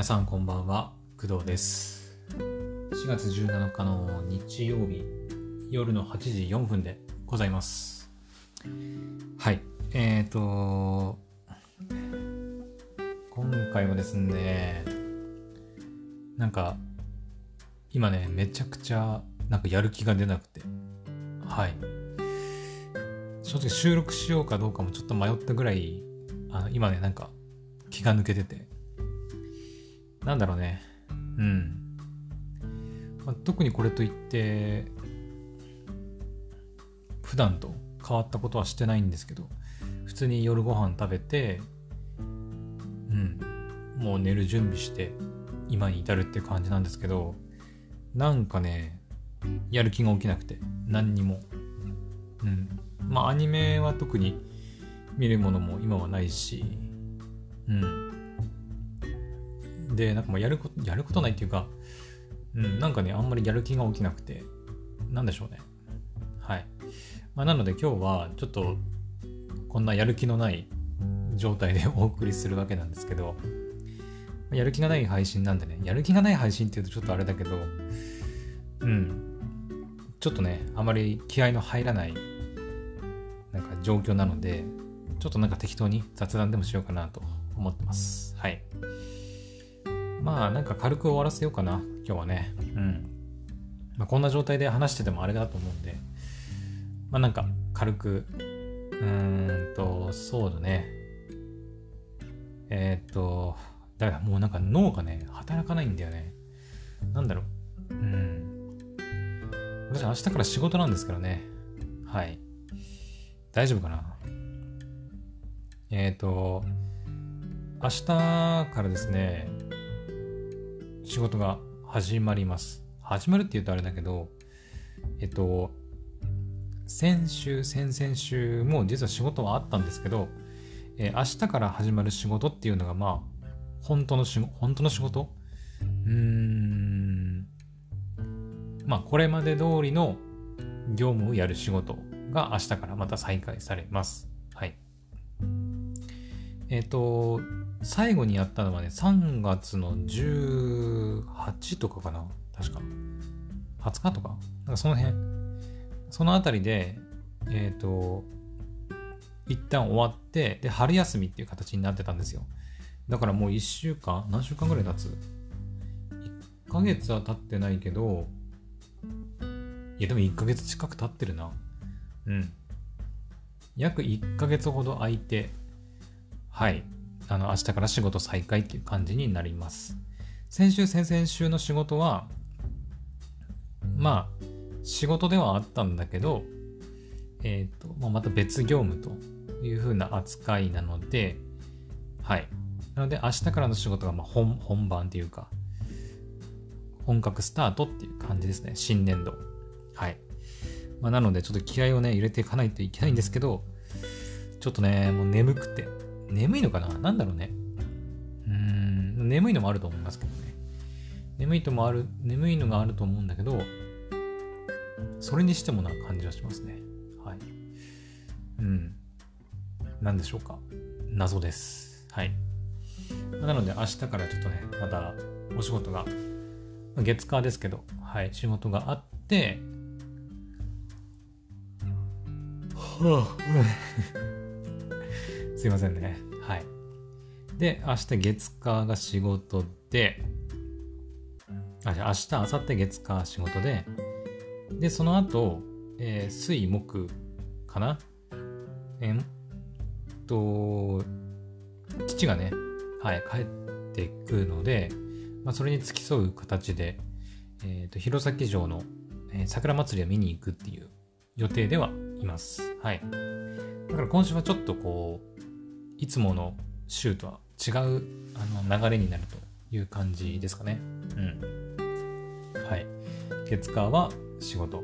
皆さんこんばんは工藤です。4月17日の日曜日夜の8時4分でございます。はいえーと今回はですねなんか今ねめちゃくちゃなんかやる気が出なくて。はい。正直収録しようかどうかもちょっと迷ったぐらいあの今ねなんか気が抜けてて。なんだろうね。うん、まあ、特にこれといって普段と変わったことはしてないんですけど普通に夜ご飯食べてうん。もう寝る準備して今に至るっていう感じなんですけどなんかねやる気が起きなくて何にも。うん。まあアニメは特に見るものも今はないしうん。でなんかもうやることやることないっていうかうんなんかねあんまりやる気が起きなくてなんでしょうね。はい、まあ、なので今日はちょっとこんなやる気のない状態で お送りするわけなんですけどやる気がない配信なんでねやる気がない配信っていうとちょっとあれだけどうん。ちょっとねあまり気合の入らないなんか状況なのでちょっとなんか適当に雑談でもしようかなと思ってます。はい。まあなんか軽く終わらせようかな今日はね。うん。まあ、こんな状態で話しててもあれだと思うんで。まあなんか軽くうーんとそうだね。えー、っとだからもうなんか脳がね働かないんだよね。なんだろう。うん。私明日から仕事なんですからね。はい。大丈夫かな。えっ、と明日からですね仕事が始まります。始まるって言うとあれだけどえっと先週先々週も実は仕事はあったんですけど、えー明日から始まる仕事っていうのがまあ本当の仕事本当の仕事？うーん。まあこれまで通りの業務をやる仕事が明日からまた再開されます。はい。えっ、と最後にやったのはね3月の18とかかな。確か。20日とか。なんかその辺。そのあたりでえっ、と一旦終わってで春休みっていう形になってたんですよ。だからもう1週間何週間ぐらい経つ？1ヶ月は経ってないけどいやでも1ヶ月近く経ってるな。うん。約1ヶ月ほど空いてはい。あの明日から仕事再開っていう感じになります。先週先々週の仕事はまあ仕事ではあったんだけどえっ、と、まあ、また別業務という風な扱いなのではい。なので明日からの仕事がまあ本本番っていうか本格スタートっていう感じですね。新年度。はい、まあ、なのでちょっと気合をね入れていかないといけないんですけどちょっとねもう眠くて。眠いのかな？なんだろうね。うん眠いのもあると思いますけどね。眠いともある眠いのがあると思うんだけどそれにしてもな感じはしますね。はい。うん。何でしょうか？謎です。はい。なので明日からちょっとねまたお仕事が月火ですけどはい仕事があってはあすいませんね。はい。で明日月火が仕事であじゃあ明日明後日月火仕事ででその後、えー水木かな？えーっと父がねはい帰ってくるので、まあ、それに付き添う形で、えー、と弘前城の、えー桜祭りを見に行くっていう予定ではいます。はい。だから今週はちょっとこういつもの週とは違うあの流れになるという感じですかね。うん。はい。月火は仕事。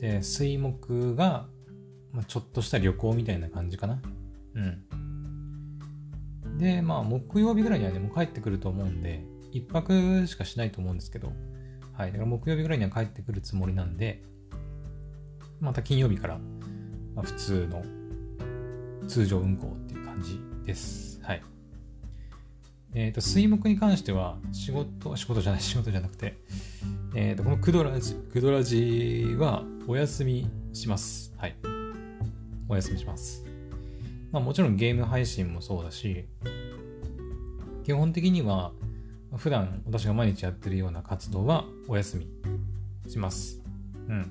で水木が、まあ、ちょっとした旅行みたいな感じかな。うん。でまあ木曜日ぐらいにはねもう帰ってくると思うんで一泊しかしないと思うんですけど。はい。だから木曜日ぐらいには帰ってくるつもりなんでまた金曜日から、まあ、普通の通常運行感じですはいえっ、ー、と、水木に関しては、仕事、仕事じゃない、仕事じゃなくて、えっ、ー、と、このクドラジ、クドラジはお休みします。はい。お休みします。まあもちろんゲーム配信もそうだし、基本的には、普段私が毎日やってるような活動はお休みします。うん。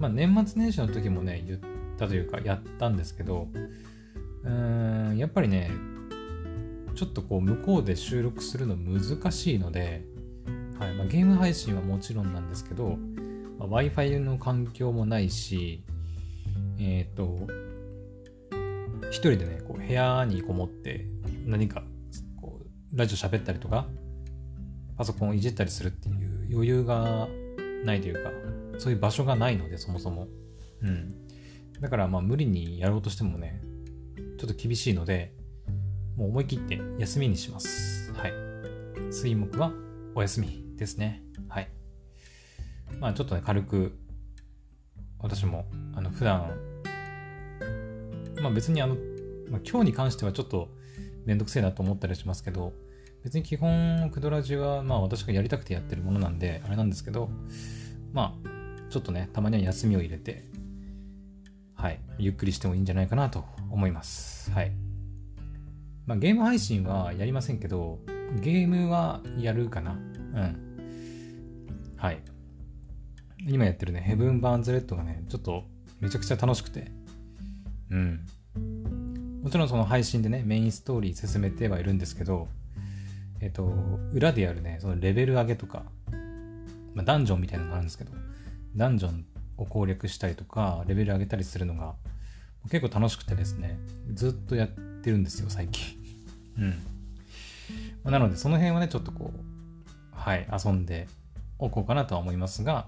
まあ年末年始の時もね、言ったというか、やったんですけど、うん、やっぱりね、ちょっとこう向こうで収録するの難しいので、はいまあ、ゲーム配信はもちろんなんですけど、まあ、Wi-Fi の環境もないし、えっ、ー、と、一人でね、こう部屋にこもって何かこうラジオ喋ったりとか、パソコンをいじったりするっていう余裕がないというか、そういう場所がないので、そもそも。うん。だからまあ無理にやろうとしてもね、ちょっと厳しいので、もう思い切って休みにします。はい。水木はお休みですね。はい。まあちょっとね、軽く、私も、あの、普段、まあ別にあの、まあ、今日に関してはちょっとめんどくせえなと思ったりしますけど、別に基本、クドラジは、まあ私がやりたくてやってるものなんで、あれなんですけど、まあ、ちょっとね、たまには休みを入れて、はい、ゆっくりしてもいいんじゃないかなと思います。はい。まあ、ゲーム配信はやりませんけど、ゲームはやるかな。うん。はい。今やってるね、ヘブン・バーンズ・レッドがね、ちょっとめちゃくちゃ楽しくて。うん。もちろんその配信でね、メインストーリー進めてはいるんですけど、えっと、裏でやるね、そのレベル上げとか、まあ、ダンジョンみたいなのがあるんですけど、ダンジョンを攻略したりとか、レベル上げたりするのが結構楽しくてですね、ずっとやってるんですよ、最近。うん。まなので、その辺はね、ちょっとこう、はい、遊んでおこうかなとは思いますが、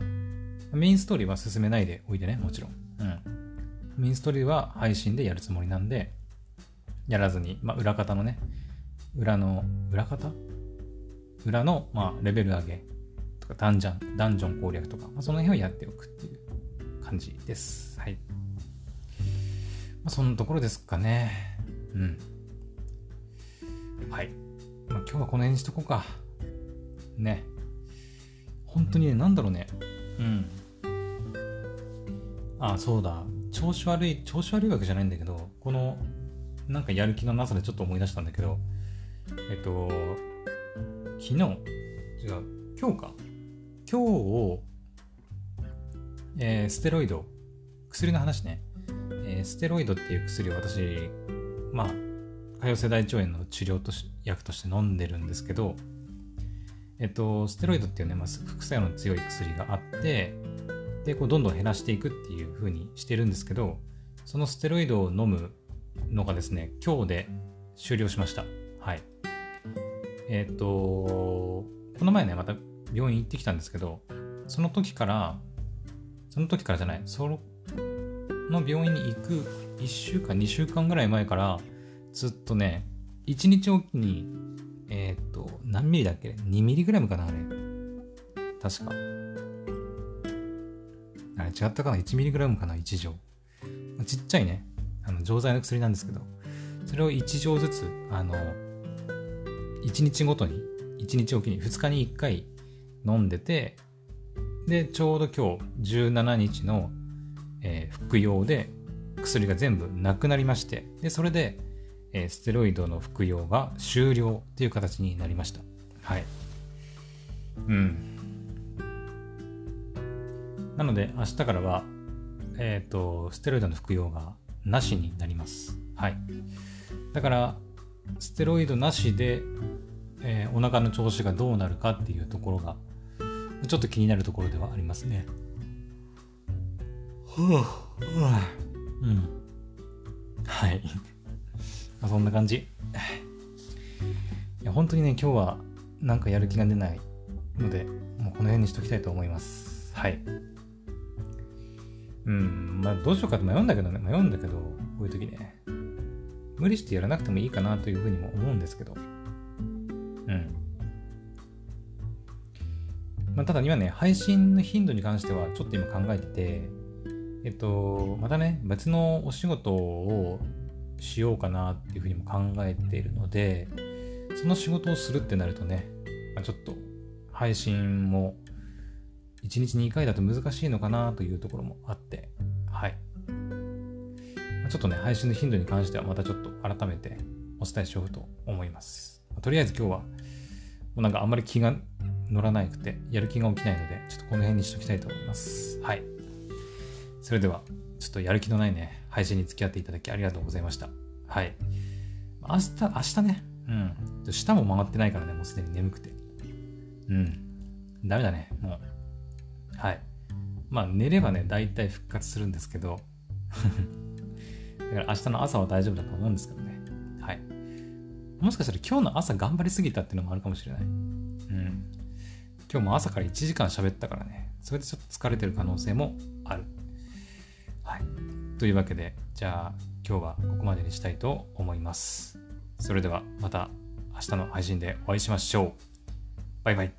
メインストーリーは進めないでおいてね、もちろん。うん。メインストーリーは配信でやるつもりなんで、やらずに、まあ、裏方のね、裏の、裏方？裏の、まあ、レベル上げとか、ダンジョン、ダンジョン攻略とか、まあ、その辺をやっておくっていう感じです。はい。まあ、そんなところですかね。うん。はい。まあ、今日はこの辺にしとこうか。ね。本当にね、なんだろうね。うん。あ、あそうだ。調子悪い、調子悪いわけじゃないんだけど、この、なんかやる気のなさでちょっと思い出したんだけど、えっと、昨日、違う、今日か。今日を、えー、ステロイド、薬の話ね。えー、ステロイドっていう薬を私、まあ、潰瘍性大腸炎の治療とし薬として飲んでるんですけど、えっと、ステロイドっていうね、まあ、副作用の強い薬があって、で、こうどんどん減らしていくっていう風にしてるんですけど、そのステロイドを飲むのがですね、今日で終了しました。はい。えっと、この前ね、また病院行ってきたんですけど、その時から、その時からじゃない、そのの病院に行く1週間、2週間ぐらい前から、ずっとね、1日おきに、えー、っと、何ミリだっけ ?2 ミリグラムかなあれ。確か。あれ違ったかな ?1 ミリグラムかな ?1 錠。ちっちゃいね、あの錠剤の薬なんですけど、それを1錠ずつ、あの、1日ごとに、1日おきに、2日に1回飲んでて、で、ちょうど今日17日の、えー、服用で薬が全部なくなりまして、で、それで、えー、ステロイドの服用が終了という形になりました。はい。うん。なので、明日からは、えっ、ー、と、ステロイドの服用がなしになります。はい。だから、ステロイドなしで、えー、お腹の調子がどうなるかっていうところが、ちょっと気になるところではありますね。うん。はい。まあ、そんな感じ。いや、本当にね、今日はなんかやる気が出ないので、もうこの辺にしときたいと思います。はい。うん、まあどうしようかって迷うんだけどね、迷うんだけど、こういう時ね。無理してやらなくてもいいかなというふうにも思うんですけど。うん。まあ、ただ今ね、配信の頻度に関してはちょっと今考えてて、えっと、またね、別のお仕事をしようかなっていうふうにも考えているので、その仕事をするってなるとね、まあ、ちょっと配信も1日2回だと難しいのかなというところもあって、はい。ちょっとね、配信の頻度に関してはまたちょっと改めてお伝えしようと思います。とりあえず今日は、もうなんかあんまり気が乗らなくて、やる気が起きないので、ちょっとこの辺にしときたいと思います。はい。それでは、ちょっとやる気のないね、配信に付き合っていただきありがとうございました。はい。明日、明日ね、うん。舌も回ってないからね、もうすでに眠くて。うん。ダメだね、もう。はい。まあ、寝ればね、大体復活するんですけど、だから明日の朝は大丈夫だと思うんですけどね。はい。もしかしたら今日の朝頑張りすぎたっていうのもあるかもしれない。うん。今日も朝から1時間喋ったからね、それでちょっと疲れてる可能性もある。はい。というわけで、じゃあ今日はここまでにしたいと思います。それではまた明日の配信でお会いしましょう。バイバイ。